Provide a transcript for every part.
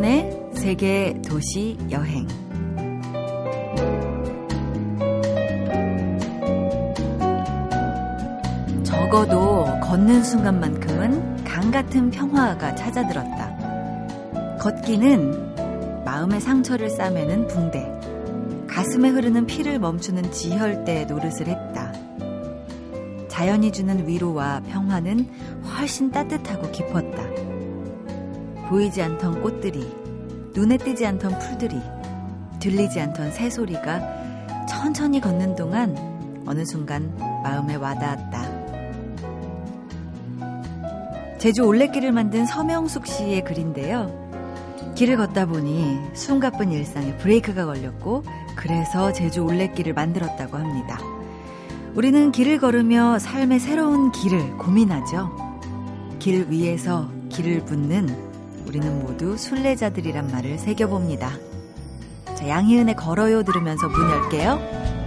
참이연의 세계 도시 여행. 적어도 걷는 순간만큼은 강 같은 평화가 찾아들었다. 걷기는 마음의 상처를 싸매는 붕대, 가슴에 흐르는 피를 멈추는 지혈대 노릇을 했다. 자연이 주는 위로와 평화는 훨씬 따뜻하고 깊었다. 보이지 않던 꽃들이, 눈에 띄지 않던 풀들이, 들리지 않던 새소리가 천천히 걷는 동안 어느 순간 마음에 와닿았다. 제주 올레길을 만든 서명숙 씨의 글인데요. 길을 걷다 보니 숨가쁜 일상에 브레이크가 걸렸고 그래서 제주 올레길을 만들었다고 합니다. 우리는 길을 걸으며 삶의 새로운 길을 고민하죠. 길 위에서 길을 붙는 우리는 모두 순례자들이란 말을 새겨봅니다. 자, 양희은의 걸어요 들으면서 문 열게요.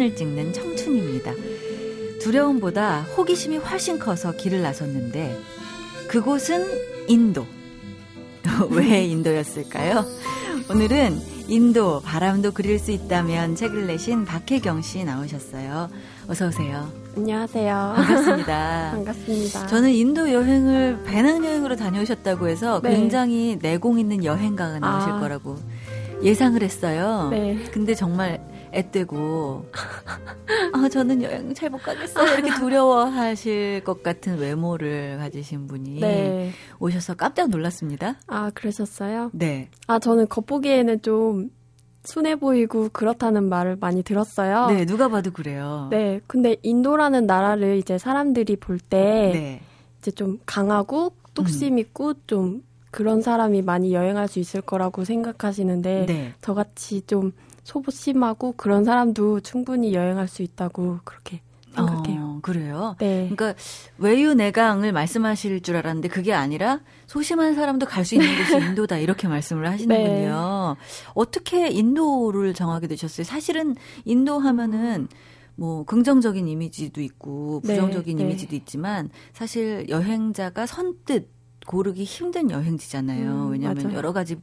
사진을 찍는 청춘입니다. 두려움보다 호기심이 훨씬 커서 길을 나섰는데 그곳은 인도. 왜 인도였을까요? 오늘은 인도 바람도 그릴 수 있다면 책을 내신 박혜경 씨 나오셨어요. 어서 오세요. 안녕하세요. 반갑습니다. 반갑습니다. 저는 인도 여행을 배낭여행으로 다녀오셨다고 해서 네. 굉장히 내공 있는 여행가가 나오실 아. 거라고 예상을 했어요. 네. 근데 정말 애떼고 아 저는 여행 잘 못 가겠어요 이렇게 두려워하실 것 같은 외모를 가지신 분이 네. 오셔서 깜짝 놀랐습니다. 아 그러셨어요? 네. 아 저는 겉보기에는 좀 순해 보이고 그렇다는 말을 많이 들었어요. 네, 누가 봐도 그래요. 네, 근데 인도라는 나라를 이제 사람들이 볼때 네. 이제 좀 강하고 뚝심 음. 있고 좀 그런 사람이 많이 여행할 수 있을 거라고 생각하시는데 네. 저같이 좀 소심하고 그런 사람도 충분히 여행할 수 있다고 그렇게 생각해요. 어, 그래요? 네. 그러니까 외유 내강을 말씀하실 줄 알았는데 그게 아니라 소심한 사람도 갈 수 있는 곳이 인도다 이렇게 말씀을 하시는군요. 네. 어떻게 인도를 정하게 되셨어요? 사실은 인도 하면은 뭐 긍정적인 이미지도 있고 부정적인 네, 네. 이미지도 있지만 사실 여행자가 선뜻 고르기 힘든 여행지잖아요. 음, 왜냐하면 맞아요. 여러 가지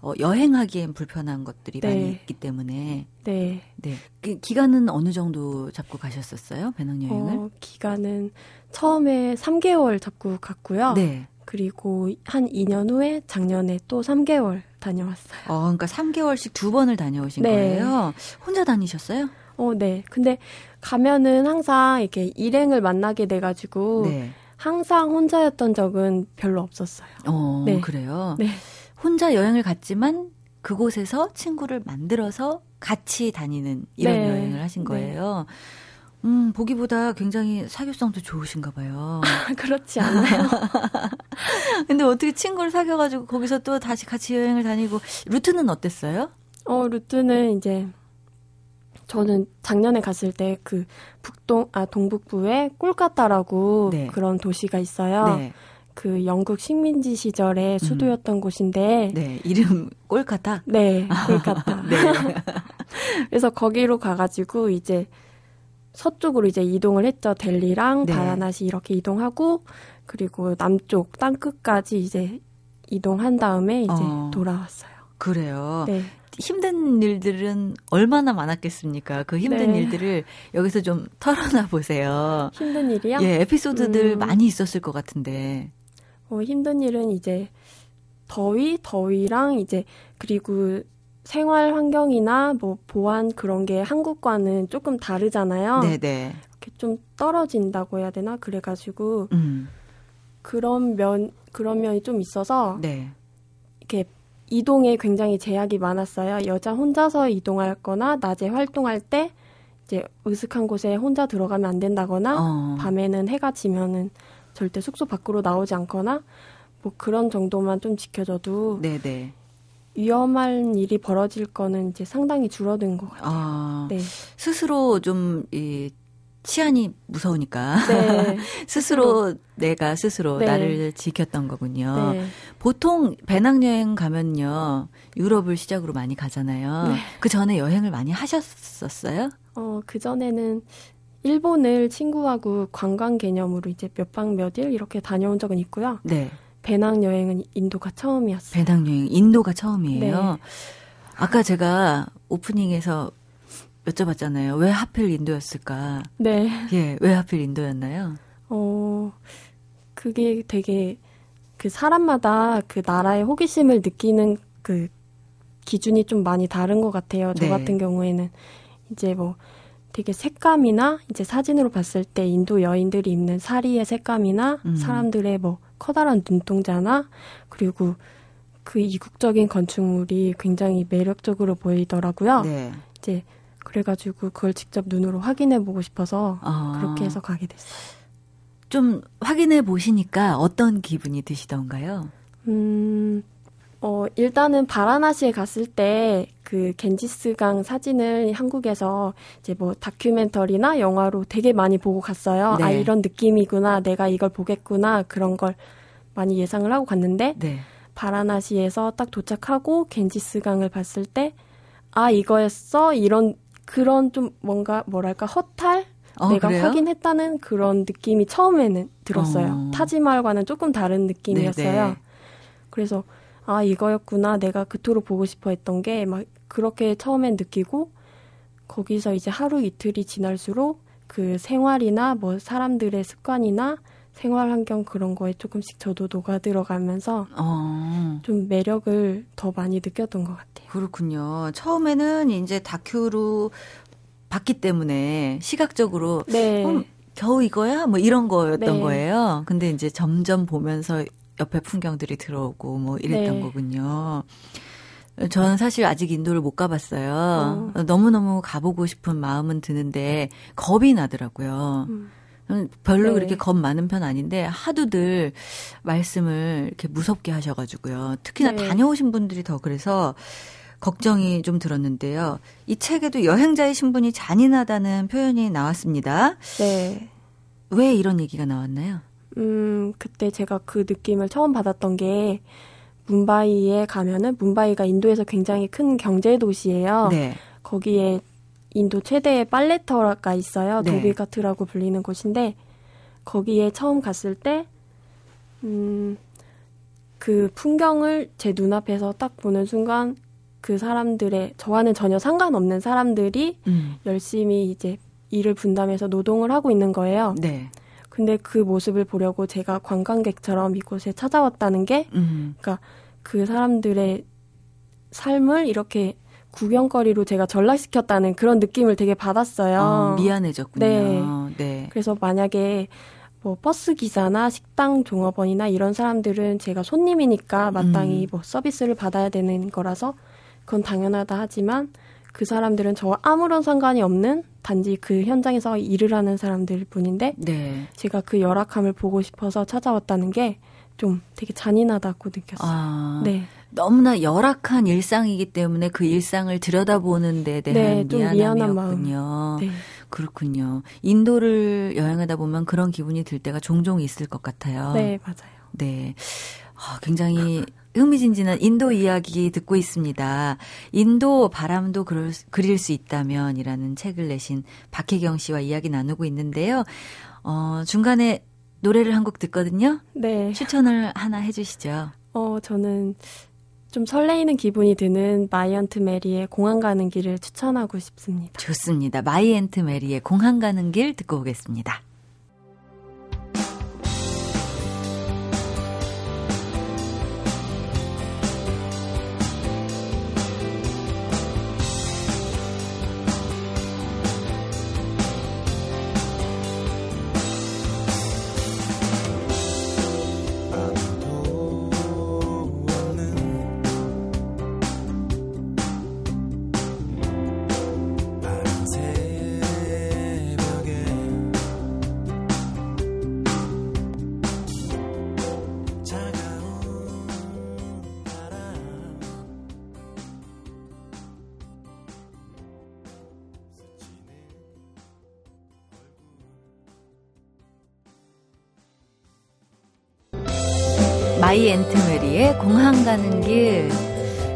어, 여행하기엔 불편한 것들이 네. 많이 있기 때문에. 네. 네. 그, 기간은 어느 정도 잡고 가셨었어요? 배낭여행을? 어, 기간은 처음에 3개월 잡고 갔고요. 네. 그리고 한 2년 후에 작년에 또 3개월 다녀왔어요. 어, 그러니까 3개월씩 두 번을 다녀오신 네. 거예요? 혼자 다니셨어요? 어, 네. 근데 가면은 항상 이렇게 일행을 만나게 돼가지고 네. 항상 혼자였던 적은 별로 없었어요. 어, 네. 그래요? 네. 혼자 여행을 갔지만 그곳에서 친구를 만들어서 같이 다니는 이런 네. 여행을 하신 네. 거예요. 네. 음, 보기보다 굉장히 사교성도 좋으신가 봐요. 그렇지 않아요. 근데 어떻게 친구를 사귀어가지고 거기서 또 다시 같이 여행을 다니고, 루트는 어땠어요? 어, 루트는 이제 저는 작년에 갔을 때 그 북동 아 동북부에 꼴까따라고 네. 그런 도시가 있어요. 네. 그 영국 식민지 시절의 음. 수도였던 음. 곳인데 네 이름 꼴까타 네 꼴까타 네 그래서 거기로 가 가지고 이제 서쪽으로 이제 이동을 했죠 델리랑 네. 바라나시 이렇게 이동하고 그리고 남쪽 땅 끝까지 이제 이동한 다음에 이제 어. 돌아왔어요. 그래요. 네. 힘든 일들은 얼마나 많았겠습니까? 그 힘든 네. 일들을 여기서 좀 털어놔 보세요. 힘든 일이요? 예, 에피소드들 음. 많이 있었을 것 같은데. 어, 힘든 일은 이제 더위, 더위랑 이제 그리고 생활 환경이나 뭐 보안 그런 게 한국과는 조금 다르잖아요. 네네. 이렇게 좀 떨어진다고 해야 되나? 그래가지고 음. 그런 면 그런 면이 좀 있어서 네. 이렇게 이동에 굉장히 제약이 많았어요. 여자 혼자서 이동할 거나 낮에 활동할 때 이제 으슥한 곳에 혼자 들어가면 안 된다거나 어. 밤에는 해가 지면은 절대 숙소 밖으로 나오지 않거나 뭐 그런 정도만 좀 지켜줘도 네네. 위험한 일이 벌어질 거는 이제 상당히 줄어든 것 같아요. 아, 네. 스스로 좀 이 치안이 무서우니까 네. 스스로 내가 스스로 네. 나를 지켰던 거군요. 네. 보통 배낭여행 가면요 유럽을 시작으로 많이 가잖아요. 네. 그 전에 여행을 많이 하셨었어요? 어그 전에는 일본을 친구하고 관광 개념으로 이제 몇 박 몇 일 이렇게 다녀온 적은 있고요. 네. 배낭 여행은 인도가 처음이었어요. 배낭 여행 인도가 처음이에요. 네. 아까 제가 오프닝에서 여쭤봤잖아요. 왜 하필 인도였을까? 네. 예, 왜 하필 인도였나요? 어, 그게 되게 그 사람마다 그 나라의 호기심을 느끼는 그 기준이 좀 많이 다른 것 같아요. 저 네. 같은 경우에는 이제 뭐 되게 색감이나 이제 사진으로 봤을 때 인도 여인들이 입는 사리의 색감이나 음. 사람들의 뭐 커다란 눈동자나 그리고 그 이국적인 건축물이 굉장히 매력적으로 보이더라고요. 네. 이제 그래가지고 그걸 직접 눈으로 확인해 보고 싶어서 아. 그렇게 해서 가게 됐어요. 좀 확인해 보시니까 어떤 기분이 드시던가요? 음, 어, 일단은 바라나시에 갔을 때 그 겐지스강 사진을 한국에서 이제 뭐 다큐멘터리나 영화로 되게 많이 보고 갔어요. 아, 네. 아, 이런 느낌이구나. 내가 이걸 보겠구나. 그런 걸 많이 예상을 하고 갔는데 네. 바라나시에서 딱 도착하고 겐지스강을 봤을 때 아, 이거였어? 이런 그런 좀 뭔가 뭐랄까 허탈 어, 내가 그래요? 확인했다는 그런 느낌이 처음에는 들었어요. 어. 타지말과는 조금 다른 느낌이었어요. 네네. 그래서 아 이거였구나 내가 그토록 보고 싶어 했던 게 막 그렇게 처음엔 느끼고 거기서 이제 하루 이틀이 지날수록 그 생활이나 뭐 사람들의 습관이나 생활 환경 그런 거에 조금씩 저도 녹아 들어가면서 어. 좀 매력을 더 많이 느꼈던 것 같아요. 그렇군요. 처음에는 이제 다큐로 봤기 때문에 시각적으로 네. 어, 겨우 이거야? 뭐 이런 거였던 네. 거예요. 근데 이제 점점 보면서 옆에 풍경들이 들어오고 뭐 이랬던 네. 거군요. 저는 사실 아직 인도를 못 가봤어요. 어. 너무너무 가보고 싶은 마음은 드는데 겁이 나더라고요. 음. 별로 네. 그렇게 겁 많은 편 아닌데 하도들 말씀을 이렇게 무섭게 하셔가지고요. 특히나 네. 다녀오신 분들이 더 그래서 걱정이 좀 들었는데요. 이 책에도 여행자의 신분이 잔인하다는 표현이 나왔습니다. 네. 왜 이런 얘기가 나왔나요? 음, 그때 제가 그 느낌을 처음 받았던 게 문바이에 가면은 문바이가 인도에서 굉장히 큰 경제 도시예요. 네. 거기에 인도 최대의 빨래터가 있어요. 네. 도비가트라고 불리는 곳인데 거기에 처음 갔을 때 음, 그 풍경을 제 눈앞에서 딱 보는 순간 그 사람들의 저와는 전혀 상관없는 사람들이 음. 열심히 이제 일을 분담해서 노동을 하고 있는 거예요. 네. 근데 그 모습을 보려고 제가 관광객처럼 이곳에 찾아왔다는 게, 음. 그러니까 그 사람들의 삶을 이렇게 구경거리로 제가 전락시켰다는 그런 느낌을 되게 받았어요. 어, 미안해졌군요. 네. 네. 그래서 만약에 뭐 버스 기사나 식당 종업원이나 이런 사람들은 제가 손님이니까 마땅히 음. 뭐 서비스를 받아야 되는 거라서 그건 당연하다 하지만 그 사람들은 저와 아무런 상관이 없는 단지 그 현장에서 일을 하는 사람들 뿐인데 네. 제가 그 열악함을 보고 싶어서 찾아왔다는 게 좀 되게 잔인하다고 느꼈어요. 아, 네. 너무나 열악한 일상이기 때문에 그 일상을 들여다보는 데 대한 네, 미안함이었군요. 네. 그렇군요. 인도를 여행하다 보면 그런 기분이 들 때가 종종 있을 것 같아요. 네, 맞아요. 네. 아, 굉장히 흥미진진한 인도 이야기 듣고 있습니다. 인도 바람도 그럴, 그릴 수 있다면이라는 책을 내신 박혜경 씨와 이야기 나누고 있는데요. 어, 중간에 노래를 한 곡 듣거든요. 네. 추천을 하나 해주시죠. 어, 저는 좀 설레이는 기분이 드는 마이 앤트 메리의 공항 가는 길을 추천하고 싶습니다. 좋습니다. 마이언트 메리의 공항 가는 길 듣고 오겠습니다. 마이 앤트 메리의 공항 가는 길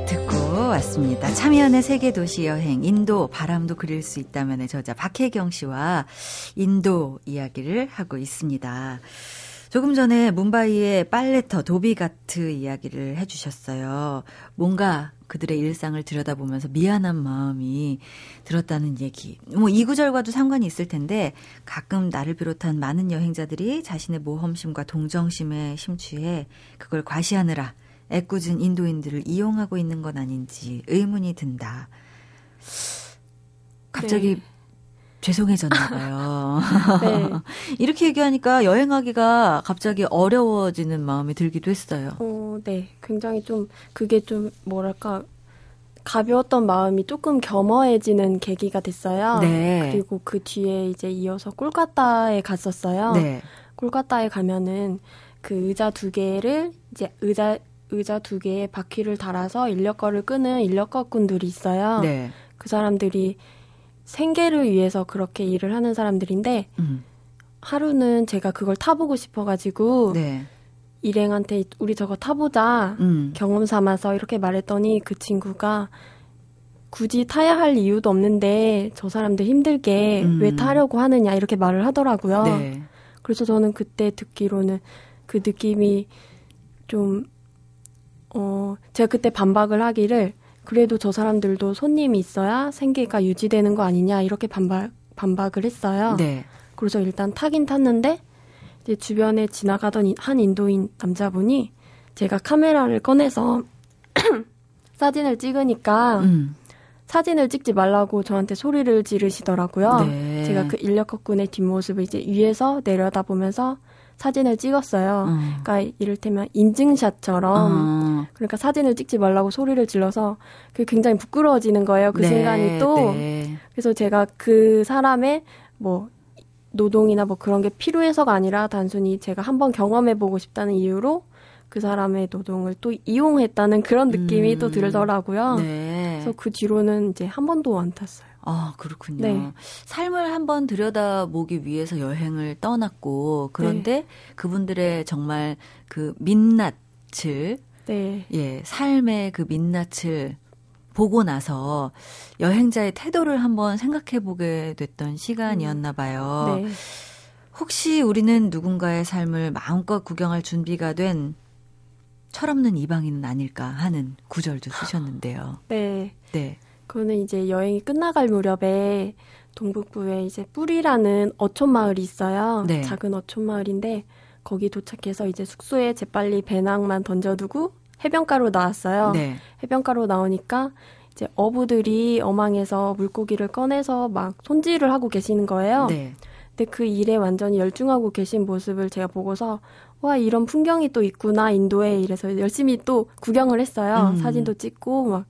듣고 왔습니다. 참여연의 세계 도시 여행 인도 바람도 그릴 수 있다면의 저자 박혜경 씨와 인도 이야기를 하고 있습니다. 조금 전에 뭄바이의 빨래터 도비가트 이야기를 해주셨어요. 뭔가 그들의 일상을 들여다보면서 미안한 마음이 들었다는 얘기. 뭐 이 구절과도 상관이 있을 텐데 가끔 나를 비롯한 많은 여행자들이 자신의 모험심과 동정심에 심취해 그걸 과시하느라 애꿎은 인도인들을 이용하고 있는 건 아닌지 의문이 든다. 갑자기 네. 죄송해졌나 봐요. 네. 이렇게 얘기하니까 여행하기가 갑자기 어려워지는 마음이 들기도 했어요. 어, 네. 굉장히 좀 그게 좀 뭐랄까 가벼웠던 마음이 조금 겸허해지는 계기가 됐어요. 네. 그리고 그 뒤에 이제 이어서 콜카타에 갔었어요. 네. 콜카타에 가면은 그 의자 두 개를 이제 의자 의자 두 개에 바퀴를 달아서 인력거를 끄는 인력거꾼들이 있어요. 네. 그 사람들이 생계를 위해서 그렇게 일을 하는 사람들인데 음. 하루는 제가 그걸 타보고 싶어가지고 네. 일행한테 우리 저거 타보자 음. 경험 삼아서 이렇게 말했더니 그 친구가 굳이 타야 할 이유도 없는데 저 사람들 힘들게 음. 왜 타려고 하느냐 이렇게 말을 하더라고요. 네. 그래서 저는 그때 듣기로는 그 느낌이 좀, 어, 제가 그때 반박을 하기를 그래도 저 사람들도 손님이 있어야 생계가 유지되는 거 아니냐 이렇게 반박 반박을 했어요. 네. 그래서 일단 타긴 탔는데 이제 주변에 지나가던 한 인도인 남자분이 제가 카메라를 꺼내서 사진을 찍으니까 음. 사진을 찍지 말라고 저한테 소리를 지르시더라고요. 네. 제가 그 인력거꾼의 뒷모습을 이제 위에서 내려다보면서 사진을 찍었어요. 어. 그러니까 이를테면 인증샷처럼 어. 그러니까 사진을 찍지 말라고 소리를 질러서 그 굉장히 부끄러워지는 거예요. 그 네, 순간이 또 네. 그래서 제가 그 사람의 뭐 노동이나 뭐 그런 게 필요해서가 아니라 단순히 제가 한번 경험해 보고 싶다는 이유로 그 사람의 노동을 또 이용했다는 그런 느낌이 음. 또 들더라고요. 네. 그래서 그 뒤로는 이제 한 번도 안 탔어요. 아, 그렇군요. 네. 삶을 한번 들여다보기 위해서 여행을 떠났고, 그런데 네. 그분들의 정말 그 민낯을, 네. 예, 삶의 그 민낯을 보고 나서 여행자의 태도를 한번 생각해 보게 됐던 시간이었나 봐요. 네. 혹시 우리는 누군가의 삶을 마음껏 구경할 준비가 된 철없는 이방인은 아닐까 하는 구절도 쓰셨는데요. 네. 네. 그거는 이제 여행이 끝나갈 무렵에 동북부에 이제 뿌리라는 어촌 마을이 있어요. 네. 작은 어촌 마을인데 거기 도착해서 이제 숙소에 재빨리 배낭만 던져두고 해변가로 나왔어요. 네. 해변가로 나오니까 이제 어부들이 어망에서 물고기를 꺼내서 막 손질을 하고 계시는 거예요. 네. 근데 그 일에 완전히 열중하고 계신 모습을 제가 보고서 와 이런 풍경이 또 있구나 인도에 이래서 열심히 또 구경을 했어요. 음. 사진도 찍고 막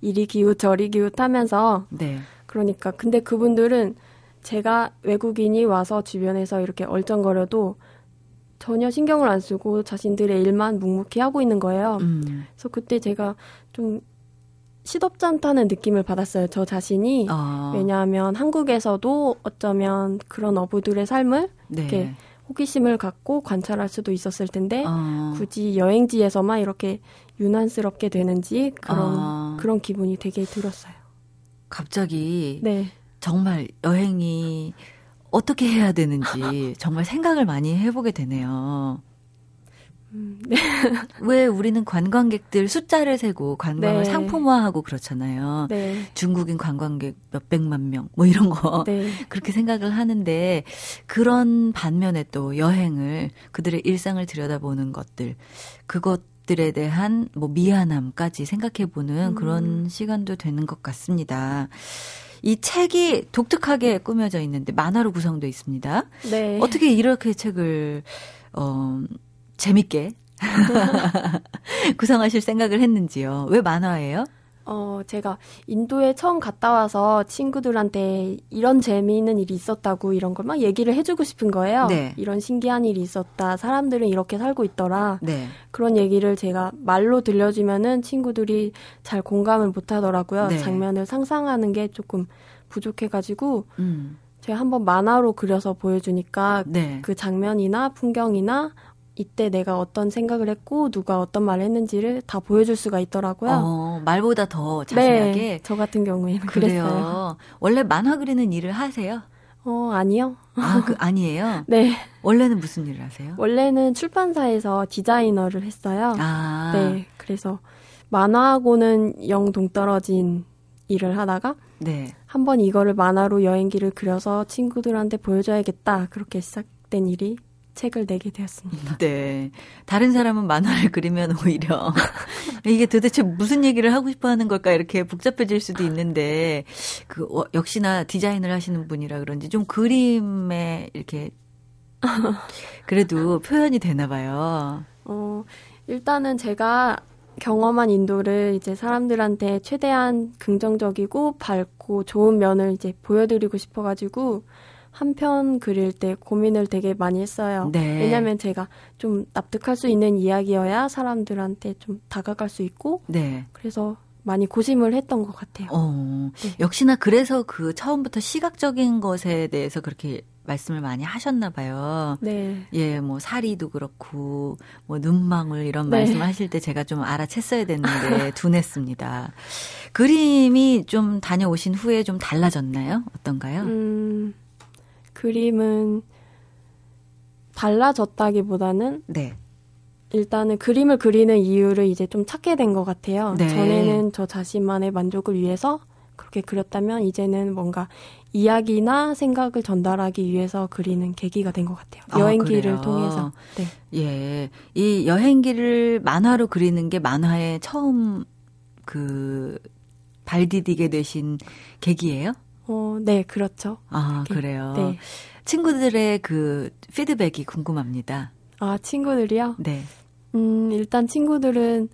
이리 기웃 저리 기웃 하면서 네. 그러니까 근데 그분들은 제가 외국인이 와서 주변에서 이렇게 얼쩡거려도 전혀 신경을 안 쓰고 자신들의 일만 묵묵히 하고 있는 거예요. 음. 그래서 그때 제가 좀 시덥지 않다는 느낌을 받았어요. 저 자신이. 아. 왜냐하면 한국에서도 어쩌면 그런 어부들의 삶을 네. 이렇게 호기심을 갖고 관찰할 수도 있었을 텐데 아. 굳이 여행지에서만 이렇게 유난스럽게 되는지 그런 아. 그런 기분이 되게 들었어요. 갑자기 네. 정말 여행이 어떻게 해야 되는지 정말 생각을 많이 해보게 되네요. 음, 네. 왜 우리는 관광객들 숫자를 세고 관광을 네. 상품화하고 그렇잖아요. 네. 중국인 관광객 몇 백만 명, 뭐 이런 거. 네. 그렇게 생각을 하는데 그런 반면에 또 여행을 그들의 일상을 들여다보는 것들, 그것 들에 대한 뭐 미안함까지 생각해보는 음. 그런 시간도 되는 것 같습니다. 이 책이 독특하게 꾸며져 있는데 만화로 구성되어 있습니다. 네. 어떻게 이렇게 책을 어 재밌게 구성하실 생각을 했는지요? 왜 만화예요? 어, 제가 인도에 처음 갔다 와서 친구들한테 이런 재미있는 일이 있었다고 이런 걸 막 얘기를 해주고 싶은 거예요. 네. 이런 신기한 일이 있었다. 사람들은 이렇게 살고 있더라. 네. 그런 얘기를 제가 말로 들려주면은 친구들이 잘 공감을 못 하더라고요. 네. 장면을 상상하는 게 조금 부족해가지고, 음. 제가 한번 만화로 그려서 보여주니까 네. 그 장면이나 풍경이나 이때 내가 어떤 생각을 했고 누가 어떤 말을 했는지를 다 보여줄 수가 있더라고요. 어, 말보다 더 자세하게. 네, 저 같은 경우에는 그래요. 그랬어요. 원래 만화 그리는 일을 하세요? 어, 아니요. 아, 그 아니에요? 네. 원래는 무슨 일을 하세요? 원래는 출판사에서 디자이너를 했어요. 아. 네. 그래서 만화하고는 영 동떨어진 일을 하다가 네. 한번 이거를 만화로 여행기를 그려서 친구들한테 보여줘야겠다. 그렇게 시작된 일이 책을 내게 되었습니다. 네. 다른 사람은 만화를 그리면 오히려 이게 도대체 무슨 얘기를 하고 싶어 하는 걸까 이렇게 복잡해질 수도 있는데 그 어, 역시나 디자인을 하시는 분이라 그런지 좀 그림에 이렇게 그래도 표현이 되나 봐요. 어, 일단은 제가 경험한 인도를 이제 사람들한테 최대한 긍정적이고 밝고 좋은 면을 이제 보여드리고 싶어가지고 한 편 그릴 때 고민을 되게 많이 했어요. 네. 왜냐하면 제가 좀 납득할 수 있는 이야기여야 사람들한테 좀 다가갈 수 있고, 네. 그래서 많이 고심을 했던 것 같아요. 어, 네. 역시나 그래서 그 처음부터 시각적인 것에 대해서 그렇게 말씀을 많이 하셨나 봐요. 네. 예, 뭐 사리도 그렇고 뭐 눈망울 이런 네. 말씀을 하실 때 제가 좀 알아챘어야 됐는데 둔했습니다. 그림이 좀 다녀오신 후에 좀 달라졌나요? 어떤가요? 음, 그림은 달라졌다기보다는 네. 일단은 그림을 그리는 이유를 이제 좀 찾게 된 것 같아요. 네. 전에는 저 자신만의 만족을 위해서 그렇게 그렸다면 이제는 뭔가 이야기나 생각을 전달하기 위해서 그리는 계기가 된 것 같아요. 아, 여행기를 통해서. 네. 예. 이 여행기를 만화로 그리는 게 만화의 처음 그 발디디게 되신 계기예요? 어, 네, 그렇죠. 아, 그렇게. 그래요. 네. 친구들의 그 피드백이 궁금합니다. 아, 친구들이요? 네. 음, 일단 친구들은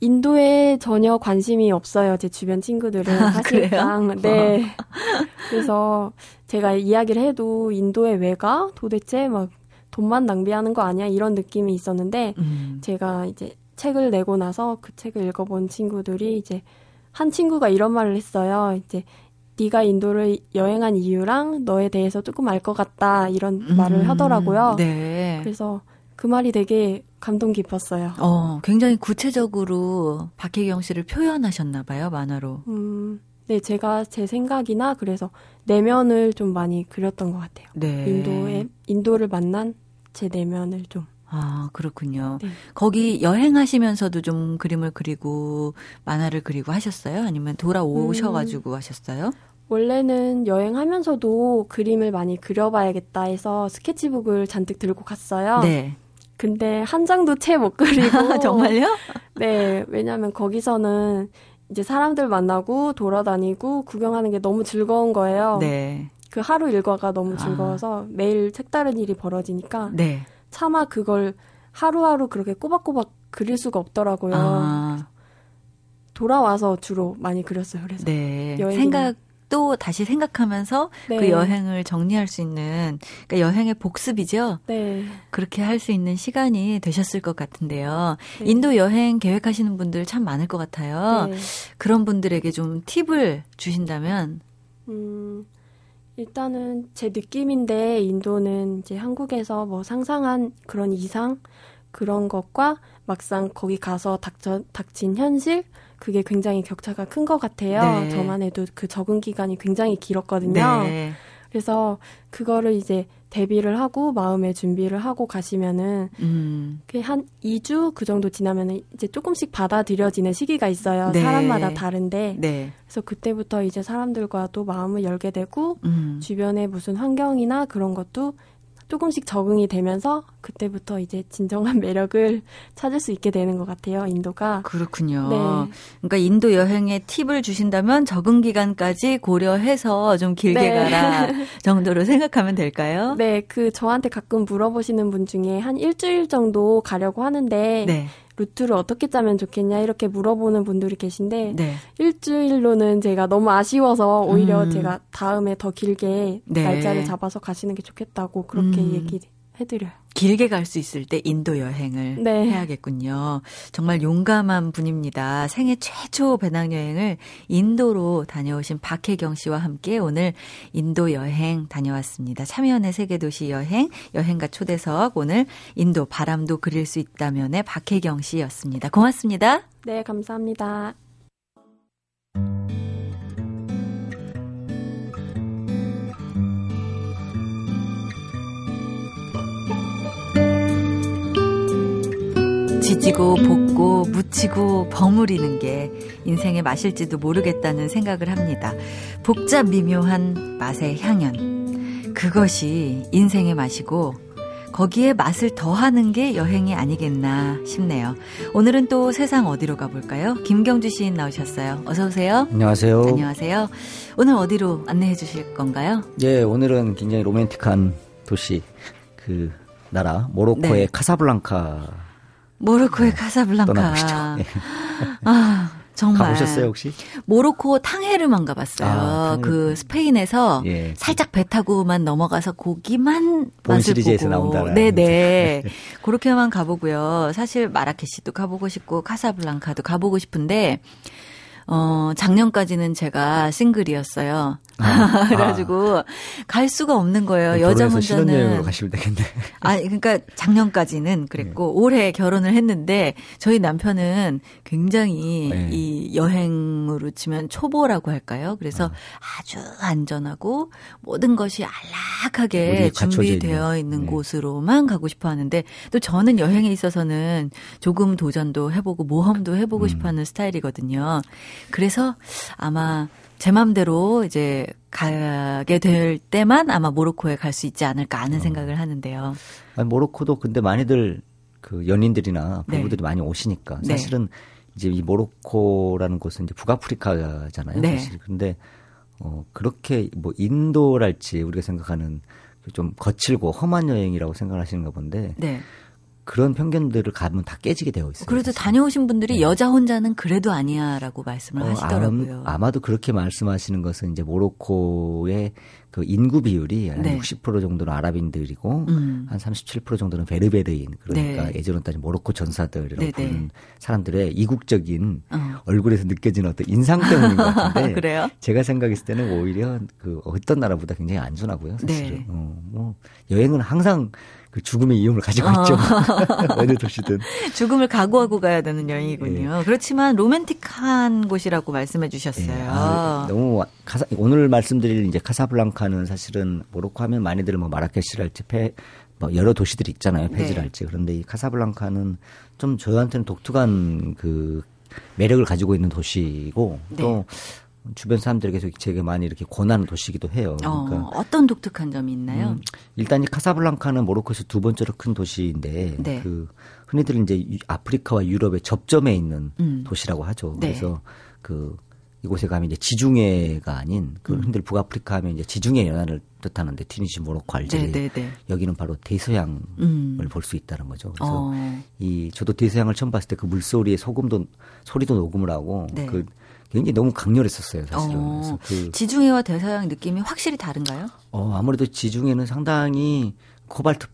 인도에 전혀 관심이 없어요. 제 주변 친구들은 아, 사실상. 네. 그래서 제가 이야기를 해도 인도에 왜 가? 도대체 막 돈만 낭비하는 거 아니야? 이런 느낌이 있었는데 음. 제가 이제 책을 내고 나서 그 책을 읽어본 친구들이 이제 한 친구가 이런 말을 했어요. 이제 네가 인도를 여행한 이유랑 너에 대해서 조금 알 것 같다 이런 음, 말을 하더라고요. 네. 그래서 그 말이 되게 감동 깊었어요. 어, 굉장히 구체적으로 박혜경 씨를 표현하셨나 봐요, 만화로. 음, 네, 제가 제 생각이나 그래서 내면을 좀 많이 그렸던 것 같아요. 네. 인도에 인도를 만난 제 내면을 좀. 아, 그렇군요. 네. 거기 여행하시면서도 좀 그림을 그리고 만화를 그리고 하셨어요? 아니면 돌아오셔가지고 음, 하셨어요? 원래는 여행하면서도 그림을 많이 그려봐야겠다 해서 스케치북을 잔뜩 들고 갔어요. 네. 근데 한 장도 채 못 그리고. 정말요? 네. 왜냐면 거기서는 이제 사람들 만나고 돌아다니고 구경하는 게 너무 즐거운 거예요. 네. 그 하루 일과가 너무 아. 즐거워서 아. 매일 색다른 일이 벌어지니까. 네. 차마 그걸 하루하루 그렇게 꼬박꼬박 그릴 수가 없더라고요. 아. 돌아와서 주로 많이 그렸어요. 그래서 네. 생각 또 다시 생각하면서 그 네. 그 여행을 정리할 수 있는 그러니까 여행의 복습이죠. 네. 그렇게 할 수 있는 시간이 되셨을 것 같은데요. 네. 인도 여행 계획하시는 분들 참 많을 것 같아요. 네. 그런 분들에게 좀 팁을 주신다면 음, 일단은 제 느낌인데 인도는 이제 한국에서 뭐 상상한 그런 이상 그런 것과 막상 거기 가서 닥쳐, 닥친 현실 그게 굉장히 격차가 큰 것 같아요. 네. 저만 해도 그 적응 기간이 굉장히 길었거든요. 네. 그래서 그거를 이제 대비를 하고 마음의 준비를 하고 가시면은 음. 한 2주 그 정도 지나면은 이제 조금씩 받아들여지는 시기가 있어요. 네. 사람마다 다른데. 네. 그래서 그때부터 이제 사람들과 또 마음을 열게 되고 음. 주변에 무슨 환경이나 그런 것도 조금씩 적응이 되면서 그때부터 이제 진정한 매력을 찾을 수 있게 되는 것 같아요, 인도가. 그렇군요. 네. 그러니까 인도 여행에 팁을 주신다면 적응 기간까지 고려해서 좀 길게 네. 가라 정도로 생각하면 될까요? 네, 그 저한테 가끔 물어보시는 분 중에 한 일주일 정도 가려고 하는데 네. 루트를 어떻게 짜면 좋겠냐 이렇게 물어보는 분들이 계신데 네. 일주일로는 제가 너무 아쉬워서 오히려 음. 제가 다음에 더 길게 네. 날짜를 잡아서 가시는 게 좋겠다고 그렇게 음. 얘기 해드려요. 길게 갈 수 있을 때 인도 여행을 네. 해야겠군요. 정말 용감한 분입니다. 생애 최초 배낭여행을 인도로 다녀오신 박혜경 씨와 함께 오늘 인도 여행 다녀왔습니다. 참여연의 세계도시 여행, 여행가 초대석 오늘 인도 바람도 그릴 수 있다면의 박혜경 씨였습니다. 고맙습니다. 네, 감사합니다. 지지고 볶고 묻히고 버무리는 게 인생의 맛일지도 모르겠다는 생각을 합니다. 복잡 미묘한 맛의 향연. 그것이 인생의 맛이고 거기에 맛을 더하는 게 여행이 아니겠나 싶네요. 오늘은 또 세상 어디로 가볼까요? 김경주 시인 나오셨어요. 어서 오세요. 안녕하세요. 안녕하세요. 오늘 어디로 안내해 주실 건가요? 예, 오늘은 굉장히 로맨틱한 도시 그 나라 모로코의 네. 카사블랑카 모로코의 네. 카사블랑카. 떠나보시죠. 네. 아, 정말. 가보셨어요, 혹시? 모로코 탕헤르만 가봤어요. 아, 그 스페인에서 예. 살짝 배 타고만 넘어가서 고기만 맛을 보고. 나온다. 네네. 그렇게만 가보고요. 사실 마라케시도 가보고 싶고 카사블랑카도 가보고 싶은데 어, 작년까지는 제가 싱글이었어요. 아, 그래가지고 아. 갈 수가 없는 거예요. 여자 혼자는 신혼여행으로 가시면 되겠네. 아, 그러니까 작년까지는 그랬고 네. 올해 결혼을 했는데 저희 남편은 굉장히 네. 이 여행으로 치면 초보라고 할까요? 그래서 아. 아주 안전하고 모든 것이 안락하게 준비되어 있는 네. 곳으로만 가고 싶어 하는데 또 저는 여행에 있어서는 조금 도전도 해보고 모험도 해보고 음. 싶어 하는 스타일이거든요. 그래서 아마 제 맘대로 이제 가게 될 때만 아마 모로코에 갈 수 있지 않을까 하는 어. 생각을 하는데요. 아니, 모로코도 근데 많이들 그 연인들이나 네. 부부들이 네. 많이 오시니까 네. 사실은 네. 이제 이 모로코라는 곳은 이제 북아프리카잖아요. 네. 사실. 근데 어 그렇게 뭐 인도랄지 우리가 생각하는 좀 거칠고 험한 여행이라고 생각하시는가 본데 네. 그런 편견들을 가면 다 깨지게 되어 있어요. 그래도 사실. 다녀오신 분들이 네. 여자 혼자는 그래도 아니야라고 말씀을 어, 하시더라고요. 아마, 도 그렇게 말씀하시는 것은 이제 모로코의 그 인구 비율이 네. 한60% 정도는 아랍인들이고 음. 한37% 정도는 베르베르인 그러니까 네. 예전으로 따지면 모로코 전사들이라고 네, 네. 부르는 사람들의 이국적인 어. 얼굴에서 느껴지는 어떤 인상 때문인 것 같은데 그래요? 제가 생각했을 때는 오히려 그 어떤 나라보다 굉장히 안전하고요. 사실은 네. 어, 뭐 여행은 항상 그 죽음의 이용을 가지고 어. 있죠. 어느 도시든. 죽음을 각오하고 가야 되는 여행이군요. 예. 그렇지만 로맨틱한 곳이라고 말씀해 주셨어요. 예. 아, 너무 카사, 오늘 말씀드릴 이제 카사블랑카는 사실은 모로코 하면 많이들 뭐 마라케시랄지 페, 뭐 여러 도시들이 있잖아요. 네. 페지랄지. 네. 그런데 이 카사블랑카는 좀 저한테는 독특한 그 매력을 가지고 있는 도시고 네. 또 주변 사람들에게 되게 많이 이렇게 권하는 도시이기도 해요. 어, 그러니까 어, 떤 독특한 점이 있나요? 음, 일단 이 카사블랑카는 모로코에서 두 번째로 큰 도시인데 네. 그 흔히들 이제 아프리카와 유럽의 접점에 있는 음. 도시라고 하죠. 네. 그래서 그 이곳에 가면 이제 지중해가 아닌 그 음. 흔히들 북아프리카 하면 이제 지중해 연안을 뜻하는데 튀니지, 모로코, 알제리 네, 네, 네. 여기는 바로 대서양을 음. 볼수 있다는 거죠. 그래서 어. 이 저도 대서양을 처음 봤을 때 그 물소리에 소금도 소리도 녹음을 하고 네. 그 굉장히 너무 강렬했었어요, 사실은. 어, 그 지중해와 대서양 느낌이 확실히 다른가요? 어, 아무래도 지중해는 상당히 코발트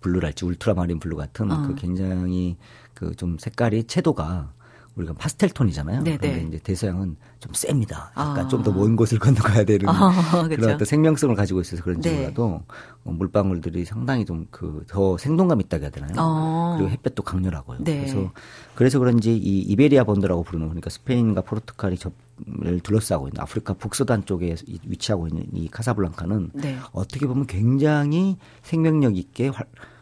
블루랄지 울트라마린 블루 같은 어. 그 굉장히 그 좀 색깔이 채도가 우리가 파스텔 톤이잖아요. 네네. 그런데 네. 이제 대서양은 좀 셉니다. 약간 아. 좀더 먼 곳을 건너가야 되는 아, 그런 어떤 생명성을 가지고 있어서 그런지 네. 몰라도 어, 물방울들이 상당히 좀 그 더 생동감 있다고 해야 되나요? 어. 그리고 햇볕도 강렬하고요. 네. 그래서 그래서 그런지 이 이베리아 번드라고 부르는 그러니까 스페인과 포르투갈이 접을 둘러싸고 있는 아프리카 북서단 쪽에 위치하고 있는 이 카사블랑카는 네. 어떻게 보면 굉장히 생명력 있게 활, 그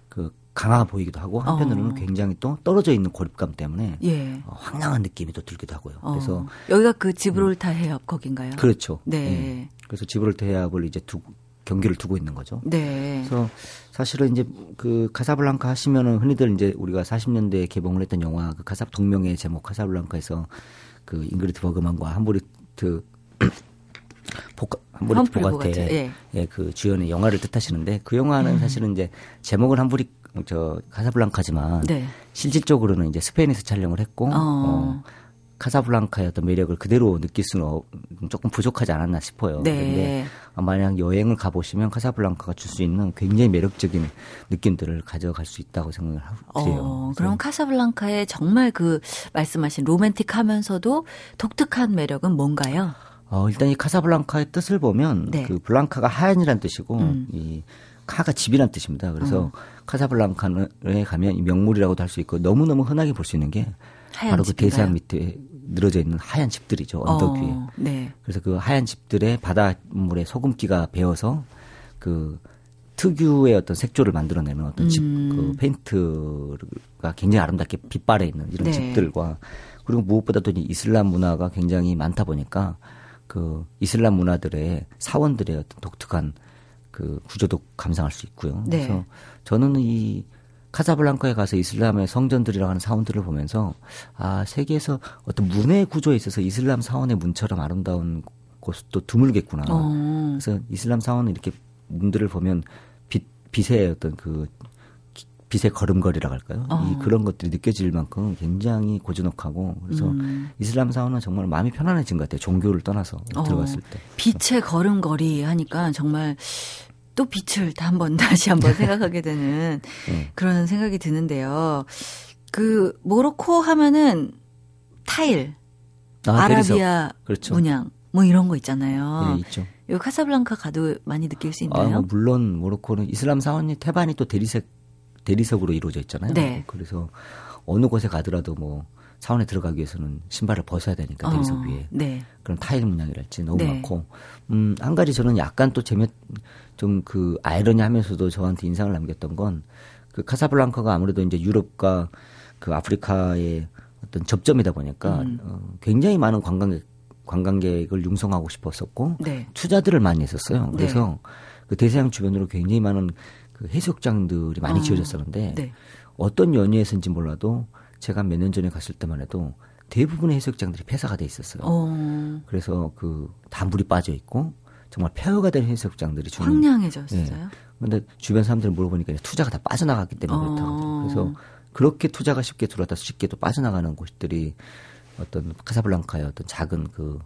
강하 보이기도 하고 한편으로는 어. 굉장히 또 떨어져 있는 고립감 때문에 예. 어, 황량한 느낌이 또 들기도 하고요. 어. 그래서 여기가 그 지브롤타 음. 해협 거긴가요? 그렇죠. 네. 네. 그래서 지브롤타 해협을 이제 두 경기를 두고 있는 거죠. 네. 그래서 사실은 이제 그 카사블랑카 하시면은 흔히들 이제 우리가 40년대에 개봉을 했던 영화 그 카사 동명의 제목 카사블랑카에서 그 잉그리트 버그만과 함부리트 보가, 함부리트 보가테 예. 예, 그 주연의 영화를 뜻하시는데 그 영화는 음. 사실은 이제 제목은 함부리 저 카사블랑카지만 네. 실질적으로는 이제 스페인에서 촬영을 했고 어. 어 카사블랑카의 어떤 매력을 그대로 느낄 수는 어, 조금 부족하지 않았나 싶어요. 네. 그런데 만약 여행을 가보시면 카사블랑카가 줄 수 있는 굉장히 매력적인 느낌들을 가져갈 수 있다고 생각을 해요. 어, 그럼 카사블랑카의 정말 그 말씀하신 로맨틱하면서도 독특한 매력은 뭔가요? 어, 일단 이 카사블랑카의 뜻을 보면 네. 그 블랑카가 하얀이란 뜻이고 음. 이 카가 집이란 뜻입니다. 그래서 음. 카사블랑카에 가면 명물이라고도 할 수 있고 너무너무 흔하게 볼 수 있는 게 바로 그 대서양 밑에 늘어져 있는 하얀 집들이죠 언덕 위에. 어, 네. 그래서 그 하얀 집들에 바닷물에 소금기가 배어서 그 특유의 어떤 색조를 만들어내는 어떤 집, 음. 그 페인트가 굉장히 아름답게 빛발해 있는 이런 네. 집들과 그리고 무엇보다도 이슬람 문화가 굉장히 많다 보니까 그 이슬람 문화들의 사원들의 어떤 독특한 그 구조도 감상할 수 있고요. 네. 그래서 저는 이 카사블랑카에 가서 이슬람의 성전들이라고 하는 사원들을 보면서 아 세계에서 어떤 문의 구조에 있어서 이슬람 사원의 문처럼 아름다운 곳도 드물겠구나. 어. 그래서 이슬람 사원은 이렇게 문들을 보면 빛 빛의 어떤 그 빛의 걸음걸이라고 할까요? 어. 이 그런 것들이 느껴질 만큼 굉장히 고즈넉하고 그래서 음. 이슬람 사원은 정말 마음이 편안해진 것 같아요. 종교를 떠나서 어. 들어갔을 때. 빛의 걸음걸이 하니까 정말 또 빛을 다 한번 다시 한번 생각하게 되는 네. 그런 생각이 드는데요. 그 모로코 하면은 타일, 아, 라비아 그렇죠. 문양 뭐 이런 거 있잖아요. 네, 있죠. 이 카사블랑카 가도 많이 느낄 수 있나요? 아, 뭐 물론 모로코는 이슬람 사원이 태반이 또 대리석 대리석으로 이루어져 있잖아요. 네. 그래서 어느 곳에 가더라도 뭐 사원에 들어가기 위해서는 신발을 벗어야 되니까 대리석 어, 위에 네. 그런 타일 문양이랄지 너무 네. 많고 음, 한 가지 저는 약간 또 재밌 좀그 아이러니하면서도 저한테 인상을 남겼던 건 그 카사블랑카가 아무래도 이제 유럽과 그 아프리카의 어떤 접점이다 보니까 음. 어, 굉장히 많은 관광객 관광객을 융성하고 싶었었고 네. 투자들을 많이 했었어요. 네. 그래서 네. 그 대서양 주변으로 굉장히 많은 그 해수욕장들이 많이 어. 지어졌었는데 네. 어떤 연유에서인지 몰라도 제가 몇 년 전에 갔을 때만 해도 대부분의 해수욕장들이 폐사가 돼 있었어요. 어. 그래서 그 다 물이 빠져 있고 정말 폐허가 된 해수욕장들이 주는 황량해졌어요. 그런데 예. 주변 사람들 물어보니까 투자가 다 빠져나갔기 때문에 어. 그렇다고 그래서 그렇게 투자가 쉽게 들어왔다 쉽게 또 빠져나가는 곳들이 어떤 카사블랑카의 어떤 작은 그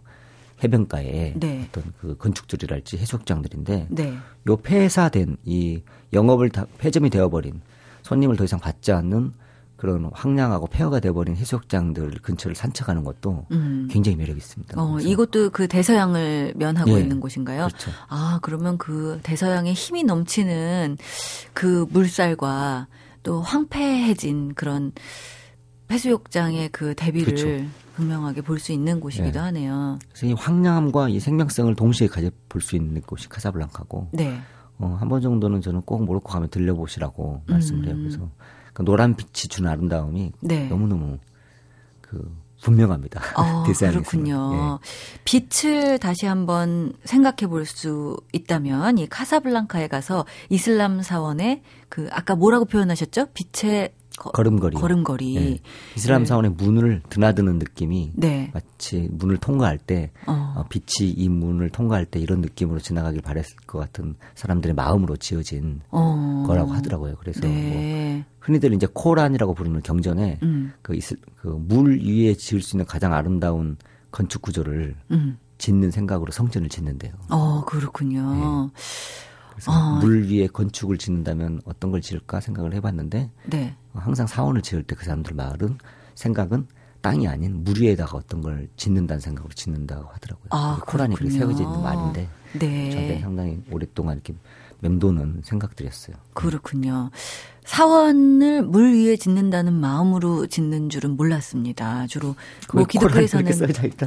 해변가에 네. 어떤 그 건축들이랄지 해수욕장들인데 네. 요 폐사된 이 영업을 다 폐점이 되어버린 손님을 더 이상 받지 않는 그런 황량하고 폐허가 돼버린 해수욕장들 근처를 산책하는 것도 음. 굉장히 매력 있습니다. 어, 이것도 그 대서양을 면하고 예. 있는 곳인가요? 그렇죠. 아 그러면 그 대서양의 힘이 넘치는 그 물살과 또 황폐해진 그런 해수욕장의 그 대비를 그렇죠. 분명하게 볼 수 있는 곳이기도 네. 하네요. 그래서 이 황량함과 이 생명성을 동시에 가져 볼 수 있는 곳이 카사블랑카고. 네. 어, 한 번 정도는 저는 꼭 모로코 가면 들려보시라고 음. 말씀을 해요. 그래서 그 노란 빛이 주는 아름다움이 네. 너무너무 그 분명합니다. 어, 그렇군요. 예. 빛을 다시 한번 생각해 볼 수 있다면 이 카사블랑카에 가서 이슬람 사원의 그 아까 뭐라고 표현하셨죠? 빛의 거, 걸음걸이. 걸음걸이. 네. 이슬람 네. 사원의 문을 드나드는 느낌이 네. 마치 문을 통과할 때 어. 어, 빛이 이 문을 통과할 때 이런 느낌으로 지나가길 바랬을 것 같은 사람들의 마음으로 지어진 어. 거라고 하더라고요. 그래서 네. 뭐 흔히들 이제 코란이라고 부르는 경전에 음. 그, 이슬, 그물 위에 지을 수 있는 가장 아름다운 건축 구조를 음. 짓는 생각으로 성전을 짓는데요. 어, 그렇군요. 네. 그래서 어. 물 위에 건축을 짓는다면 어떤 걸 지을까 생각을 해봤는데 네. 항상 사원을 지을 때 그 사람들 마을은 생각은 땅이 아닌 물 위에다가 어떤 걸 짓는다는 생각으로 짓는다고 하더라고요. 아, 코란이 그렇게 세워져 있는 말인데 네. 저한테 상당히 오랫동안 이렇게 맴도는 생각들이었어요. 그렇군요. 사원을 물 위에 짓는다는 마음으로 짓는 줄은 몰랐습니다. 주로 뭐 기독교에서는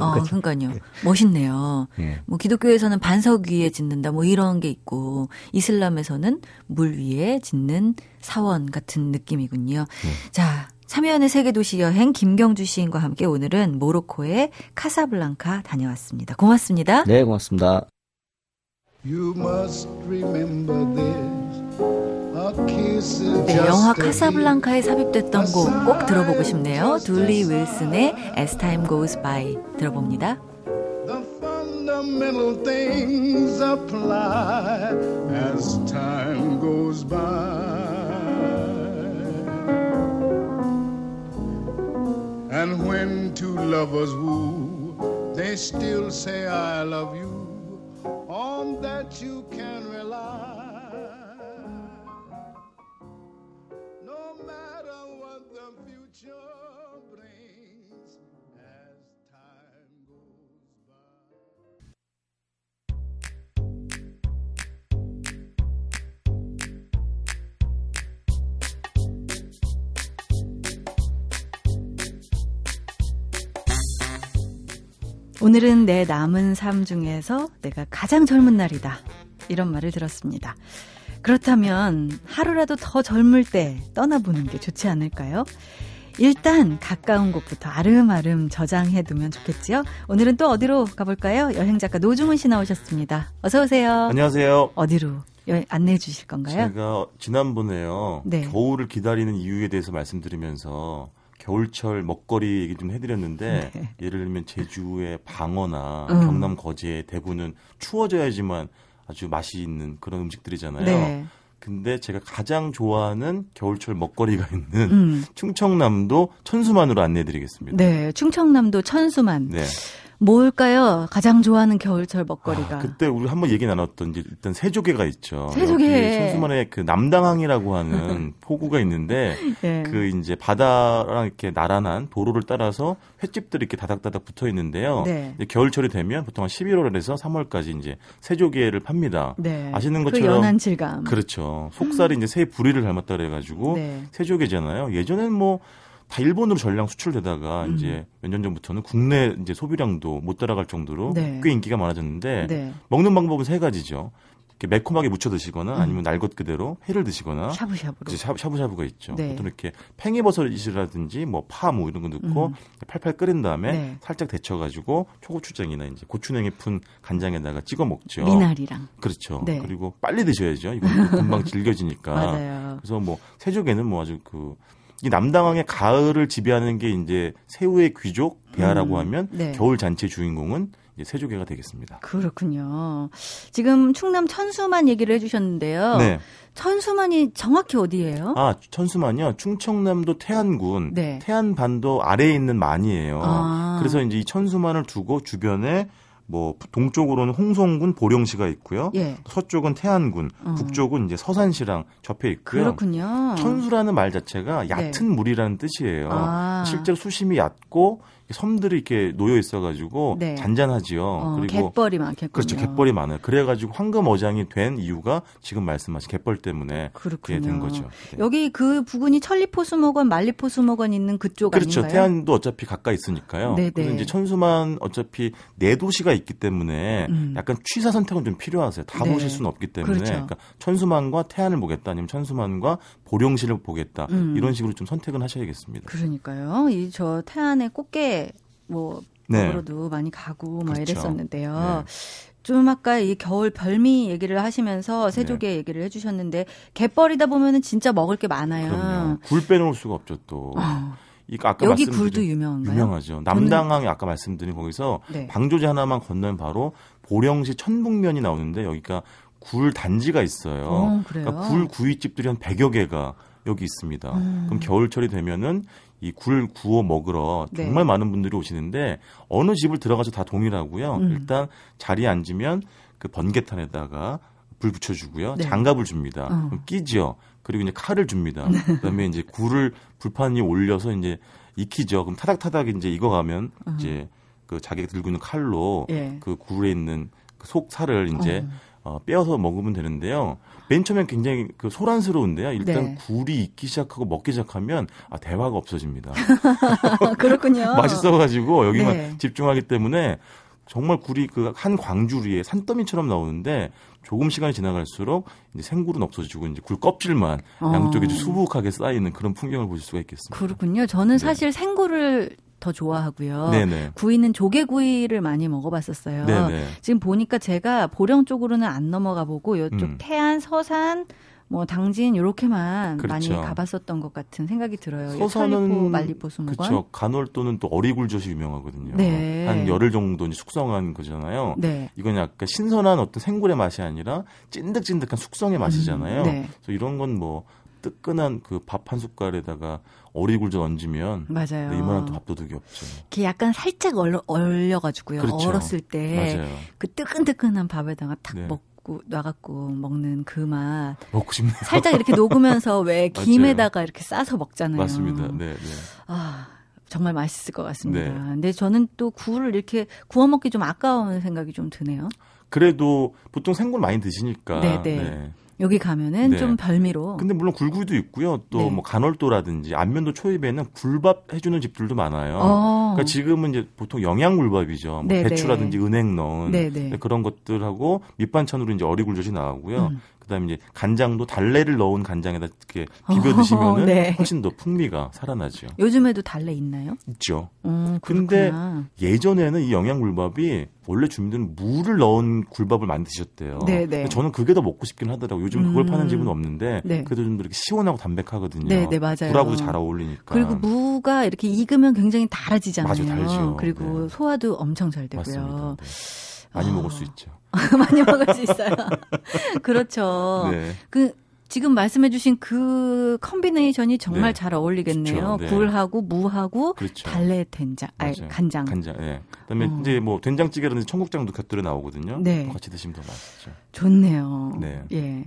어, 그러니까요. 네. 멋있네요. 네. 뭐 기독교에서는 반석 위에 짓는다 뭐 이런 게 있고 이슬람에서는 물 위에 짓는 사원 같은 느낌이군요. 네. 자, 참여연의 세계 도시 여행 김경주 시인과 함께 오늘은 모로코의 카사블랑카 다녀왔습니다. 고맙습니다. 네, 고맙습니다. 네, 영화 카사블랑카에 삽입됐던 곡 꼭 들어보고 싶네요. 둘리 윌슨의 As Time Goes By 들어봅니다. Fundamental things apply as time goes by. And when two lovers woo, they still say I love you. On that you can rely. 오늘은 내 남은 삶 중에서 내가 가장 젊은 날이다. 이런 말을 들었습니다. 그렇다면 하루라도 더 젊을 때 떠나보는 게 좋지 않을까요? 일단 가까운 곳부터 아름아름 저장해 두면 좋겠지요. 오늘은 또 어디로 가볼까요? 여행 작가 노중훈 씨 나오셨습니다. 어서 오세요. 안녕하세요. 어디로 안내해 주실 건가요? 제가 지난번에요. 네. 겨울을 기다리는 이유에 대해서 말씀드리면서 겨울철 먹거리 얘기 좀 해드렸는데 네. 예를 들면 제주의 방어나 음. 경남 거제의 대구는 추워져야지만 아주 맛이 있는 그런 음식들이잖아요. 네. 근데 제가 가장 좋아하는 겨울철 먹거리가 있는 음. 충청남도 천수만으로 안내해드리겠습니다. 네, 충청남도 천수만. 네. 뭘까요? 가장 좋아하는 겨울철 먹거리가. 아, 그때 우리 한번 얘기 나눴던 이제 일단 새조개가 있죠. 새조개. 천수만에 그 남당항이라고 하는 포구가 있는데 네. 그 이제 바다랑 이렇게 나란한 도로를 따라서 횟집들이 이렇게 다닥다닥 붙어 있는데요. 네. 겨울철이 되면 보통 한 11월에서 3월까지 이제 새조개를 팝니다. 네. 아시는 그 것처럼 그 연한 질감. 그렇죠. 속살이 이제 새 부리를 닮았다 그래 가지고 네. 새조개잖아요. 예전엔 뭐 다 일본으로 전량 수출되다가 음. 이제 몇 년 전부터는 국내 이제 소비량도 못 따라갈 정도로 네. 꽤 인기가 많아졌는데 네. 먹는 방법은 세 가지죠. 이렇게 매콤하게 무쳐 드시거나 음. 아니면 날 것 그대로 회를 드시거나 샤브샤브로 샤브샤브가 있죠. 네. 보통 이렇게 팽이버섯이라든지 뭐파뭐 이런 거 넣고 음. 팔팔 끓인 다음에 네. 살짝 데쳐 가지고 초고추장이나 이제 고추냉이 푼 간장에다가 찍어 먹죠. 미나리랑 그렇죠. 네. 그리고 빨리 드셔야죠. 이건 금방 질겨지니까. 그래서 뭐 새조개는 뭐 아주 그 이 남당항의 가을을 지배하는 게 이제 새우의 귀족 배아라고 음, 하면 네. 겨울 잔치 주인공은 세조개가 되겠습니다. 그렇군요. 지금 충남 천수만 얘기를 해주셨는데요. 네. 천수만이 정확히 어디예요? 아, 천수만이요. 충청남도 태안군 네. 태안반도 아래에 있는 만이에요. 아. 그래서 이제 이 천수만을 두고 주변에 뭐 동쪽으로는 홍성군 보령시가 있고요. 예. 서쪽은 태안군, 어. 북쪽은 이제 서산시랑 접해 있고요. 그렇군요. 천수라는 말 자체가 네. 얕은 네. 물이라는 뜻이에요. 아. 실제로 수심이 얕고 섬들이 이렇게 놓여 있어가지고 네. 잔잔하지요. 어, 그리고 갯벌이 많겠군요. 그렇죠. 갯벌이 많아요. 그래가지고 황금 어장이 된 이유가 지금 말씀하신 갯벌 때문에 그렇게 된 거죠. 네. 여기 그 부근이 천리포수목원, 말리포수목원 있는 그쪽 그렇죠. 아닌가요? 태안도 어차피 가까이 있으니까요. 네네. 그래서 이제 천수만 어차피 네 도시가 있기 때문에 음. 약간 취사 선택은 좀 필요하세요. 다 네. 보실 수는 없기 때문에 그렇죠. 그러니까 천수만과 태안을 보겠다, 아니면 천수만과 보령시를 보겠다 음. 이런 식으로 좀 선택은 하셔야겠습니다. 그러니까요. 이 저 태안의 꽃게 뭐 네. 먹으러도 많이 가고 막 그렇죠. 이랬었는데요. 네. 좀 아까 이 겨울 별미 얘기를 하시면서 새조개 네. 얘기를 해주셨는데 갯벌이다 보면은 진짜 먹을 게 많아요. 그럼요. 굴 빼놓을 수가 없죠 또. 어. 이 아까 여기 굴도 유명한가요? 유명하죠. 남당항에 아까 말씀드린 거기서 네. 방조제 하나만 건너면 바로 보령시 천북면이 나오는데 여기가 굴 단지가 있어요. 어, 그러니까 굴 구이집들이 한 100여 개가 여기 있습니다. 음. 그럼 겨울철이 되면은 이 굴 구워 먹으러 네. 정말 많은 분들이 오시는데 어느 집을 들어가서 다 동일하고요. 음. 일단 자리에 앉으면 그 번개탄에다가 불 붙여주고요. 네. 장갑을 줍니다. 어. 끼지요. 그리고 이제 칼을 줍니다. 네. 그다음에 이제 굴을 불판 이 올려서 이제 익히죠. 그럼 타닥타닥 이제 익어가면 음. 이제 그 자기가 들고 있는 칼로 예. 그 굴에 있는 그 속살을 이제 어. 어, 빼어서 먹으면 되는데요. 맨 처음엔 굉장히 그 소란스러운데요. 일단 네. 굴이 익기 시작하고 먹기 시작하면 아 대화가 없어집니다. 그렇군요. 맛있어가지고 여기만 네. 집중하기 때문에 정말 굴이 그 한 광주리에 산더미처럼 나오는데 조금 시간이 지나갈수록 이제 생굴은 없어지고 이제 굴 껍질만 어. 양쪽에 수북하게 쌓이는 그런 풍경을 보실 수가 있겠습니다. 그렇군요. 저는 네. 사실 생굴을 더 좋아하고요. 네네. 구이는 조개구이를 많이 먹어봤었어요. 네네. 지금 보니까 제가 보령 쪽으로는 안 넘어가 보고 이쪽 음. 태안, 서산, 뭐 당진 이렇게만 그렇죠. 많이 가봤었던 것 같은 생각이 들어요. 서산은 말리포 수목원. 그렇죠. 간월도는 또 어리굴젓이 유명하거든요. 네. 한 열흘 정도 숙성한 거잖아요. 네. 이건 약간 신선한 어떤 생굴의 맛이 아니라 찐득찐득한 숙성의 맛이잖아요. 음, 네. 그래서 이런 건뭐 뜨끈한 그 밥 한 숟갈에다가 어리굴젓 얹으면 맞아요. 네, 이만한 또 밥도둑이 없죠. 이게 약간 살짝 얼려, 얼려가지고요. 그렇죠. 얼었을 때 그 뜨끈뜨끈한 밥에다가 탁 네. 먹고 놔갖고 놔갖고 먹는 그 맛. 먹고 싶네요. 살짝 이렇게 녹으면서 왜 김에다가 이렇게 싸서 먹잖아요. 맞습니다. 네, 네. 아. 정말 맛있을 것 같습니다. 네. 근데 저는 또 굴을 이렇게 구워 먹기 좀 아까운 생각이 좀 드네요. 그래도 보통 생굴 많이 드시니까. 네네. 네. 네. 여기 가면은 네. 좀 별미로. 근데 물론 굴구이도 있고요. 또뭐 네. 간월도라든지 안면도 초입에는 굴밥 해주는 집들도 많아요. 어. 그러니까 지금은 이제 보통 영양 굴밥이죠. 뭐 네, 네. 배추라든지 은행 넣은 네, 네. 그런 것들하고 밑반찬으로 이제 어리굴젓이 나오고요. 음. 그다음에 이제 간장도 달래를 넣은 간장에다 이렇게 비벼 드시면은 어, 네. 훨씬 더 풍미가 살아나죠. 요즘에도 달래 있나요? 있죠. 음, 근데 예전에는 이 영양 굴밥이 원래 주민들은 물을 넣은 굴밥을 만드셨대요. 네, 네. 저는 그게 더 먹고 싶긴 하더라고요. 요즘 그걸 음. 파는 집은 없는데 네. 그래도 좀 이렇게 시원하고 담백하거든요. 네, 네, 맞아요. 굴하고도 잘 어울리니까. 그리고 무가 이렇게 익으면 굉장히 달아지잖아요. 맞아요, 달죠. 그리고 네. 소화도 엄청 잘 되고요. 맞습니다. 네. 많이 아. 먹을 수 있죠. 많이 먹을 수 있어요. 그렇죠. 네. 그 지금 말씀해주신 그 combination이 정말 네. 잘 어울리겠네요. 그렇죠. 네. 굴하고 무하고 그렇죠. 달래 된장, 아니 간장. 간장. 예. 그다음에 어. 이제 뭐 된장찌개라든지 청국장도 곁들여 나오거든요. 네. 같이 드시면 더 맛있죠. 좋네요. 네. 예.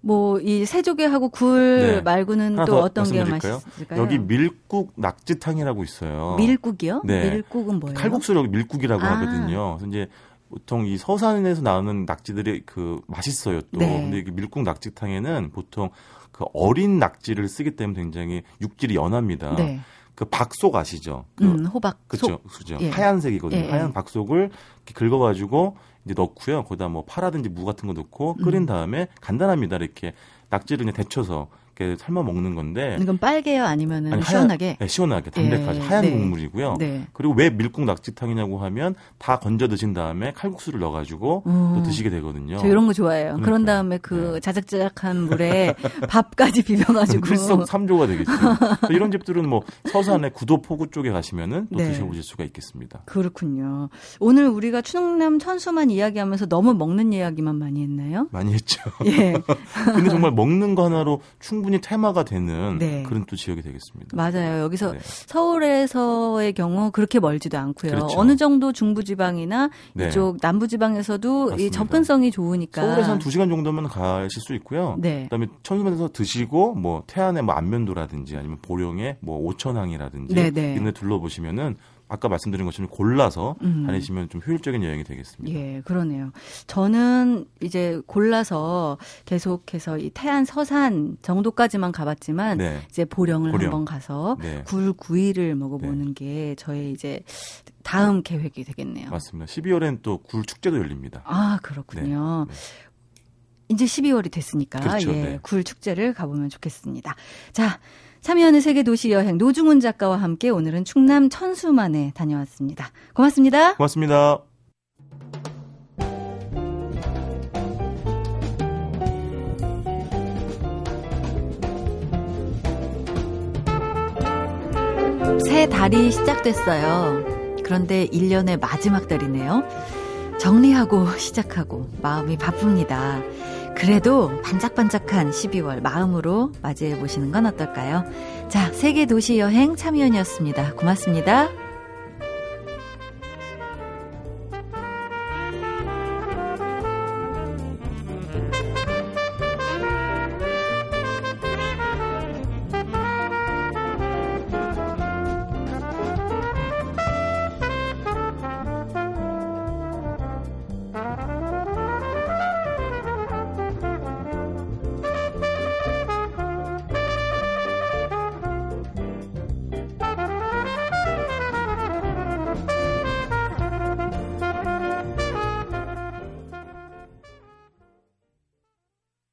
뭐 이 새조개하고 굴 네. 말고는 또 어떤 게 맛있을까요? 여기 밀국 낙지탕이라고 있어요. 밀국이요? 네. 밀국은 뭐예요? 칼국수를 밀국이라고 아. 하거든요. 그래서 이제 보통 이 서산에서 나오는 낙지들이 그 맛있어요 또. 네. 근데 이게 밀국 낙지탕에는 보통 그 어린 낙지를 쓰기 때문에 굉장히 육질이 연합니다. 네. 그 박속 아시죠? 그 음, 호박. 그렇죠. 그죠. 예. 하얀색이거든요. 예, 예. 하얀 박속을 이렇게 긁어가지고 이제 넣고요. 거기다 뭐 파라든지 무 같은 거 넣고 끓인 음. 다음에 간단합니다. 이렇게 낙지를 그냥 데쳐서 이렇게 삶아 먹는 건데. 이건 빨개요, 아니면은 아니, 시원하게? 하얀, 네, 시원하게 담백하게 네, 하얀 네. 국물이고요. 네. 그리고 왜 밀국 낙지탕이냐고 하면 다 건져 드신 다음에 칼국수를 넣어가지고 음. 또 드시게 되거든요. 저 이런 거 좋아해요. 그러니까요. 그런 다음에 그 네. 자작자작한 물에 밥까지 비벼가지고 필성 3조가 되겠죠. 이런 집들은 뭐 서산의 구도 포구 쪽에 가시면은 또 네. 드셔보실 수가 있겠습니다. 그렇군요. 오늘 우리가 충남 천수만 이야기하면서 너무 먹는 이야기만 많이 했나요? 많이 했죠. 예. 근데 정말 먹는 거 하나로 충 충분히 테마가 되는 네. 그런 또 지역이 되겠습니다. 맞아요. 여기서 네. 서울에서의 경우 그렇게 멀지도 않고요. 그렇죠. 어느 정도 중부지방이나 네. 이쪽 남부지방에서도. 이 접근성이 좋으니까 서울에서 한 2시간 정도면 가실 수 있고요. 네. 그다음에 천수만에서 드시고 뭐 태안의 뭐 안면도라든지 아니면 보령의 뭐 오천항이라든지 네, 네. 이런 데 둘러보시면은 아까 말씀드린 것처럼 골라서 음. 다니시면 좀 효율적인 여행이 되겠습니다. 예, 그러네요. 저는 이제 골라서 계속해서 이 태안 서산 정도까지만 가봤지만 네. 이제 보령을 보령. 한번 가서 네. 굴 구이를 먹어보는 네. 게 저의 이제 다음 계획이 되겠네요. 맞습니다. 12월엔 또 굴 축제도 열립니다. 아, 그렇군요. 이제 12월이 됐으니까 그렇죠, 예, 네. 굴 축제를 가보면 좋겠습니다. 자, 참여하는 세계 도시 여행 노중훈 작가와 함께 오늘은 충남 천수만에 다녀왔습니다. 고맙습니다. 고맙습니다. 새 달이 시작됐어요. 그런데 1년의 마지막 달이네요. 정리하고 시작하고 마음이 바쁩니다. 그래도 반짝반짝한 12월 마음으로 맞이해 보시는 건 어떨까요? 자, 세계 도시 여행 참여연이었습니다. 고맙습니다.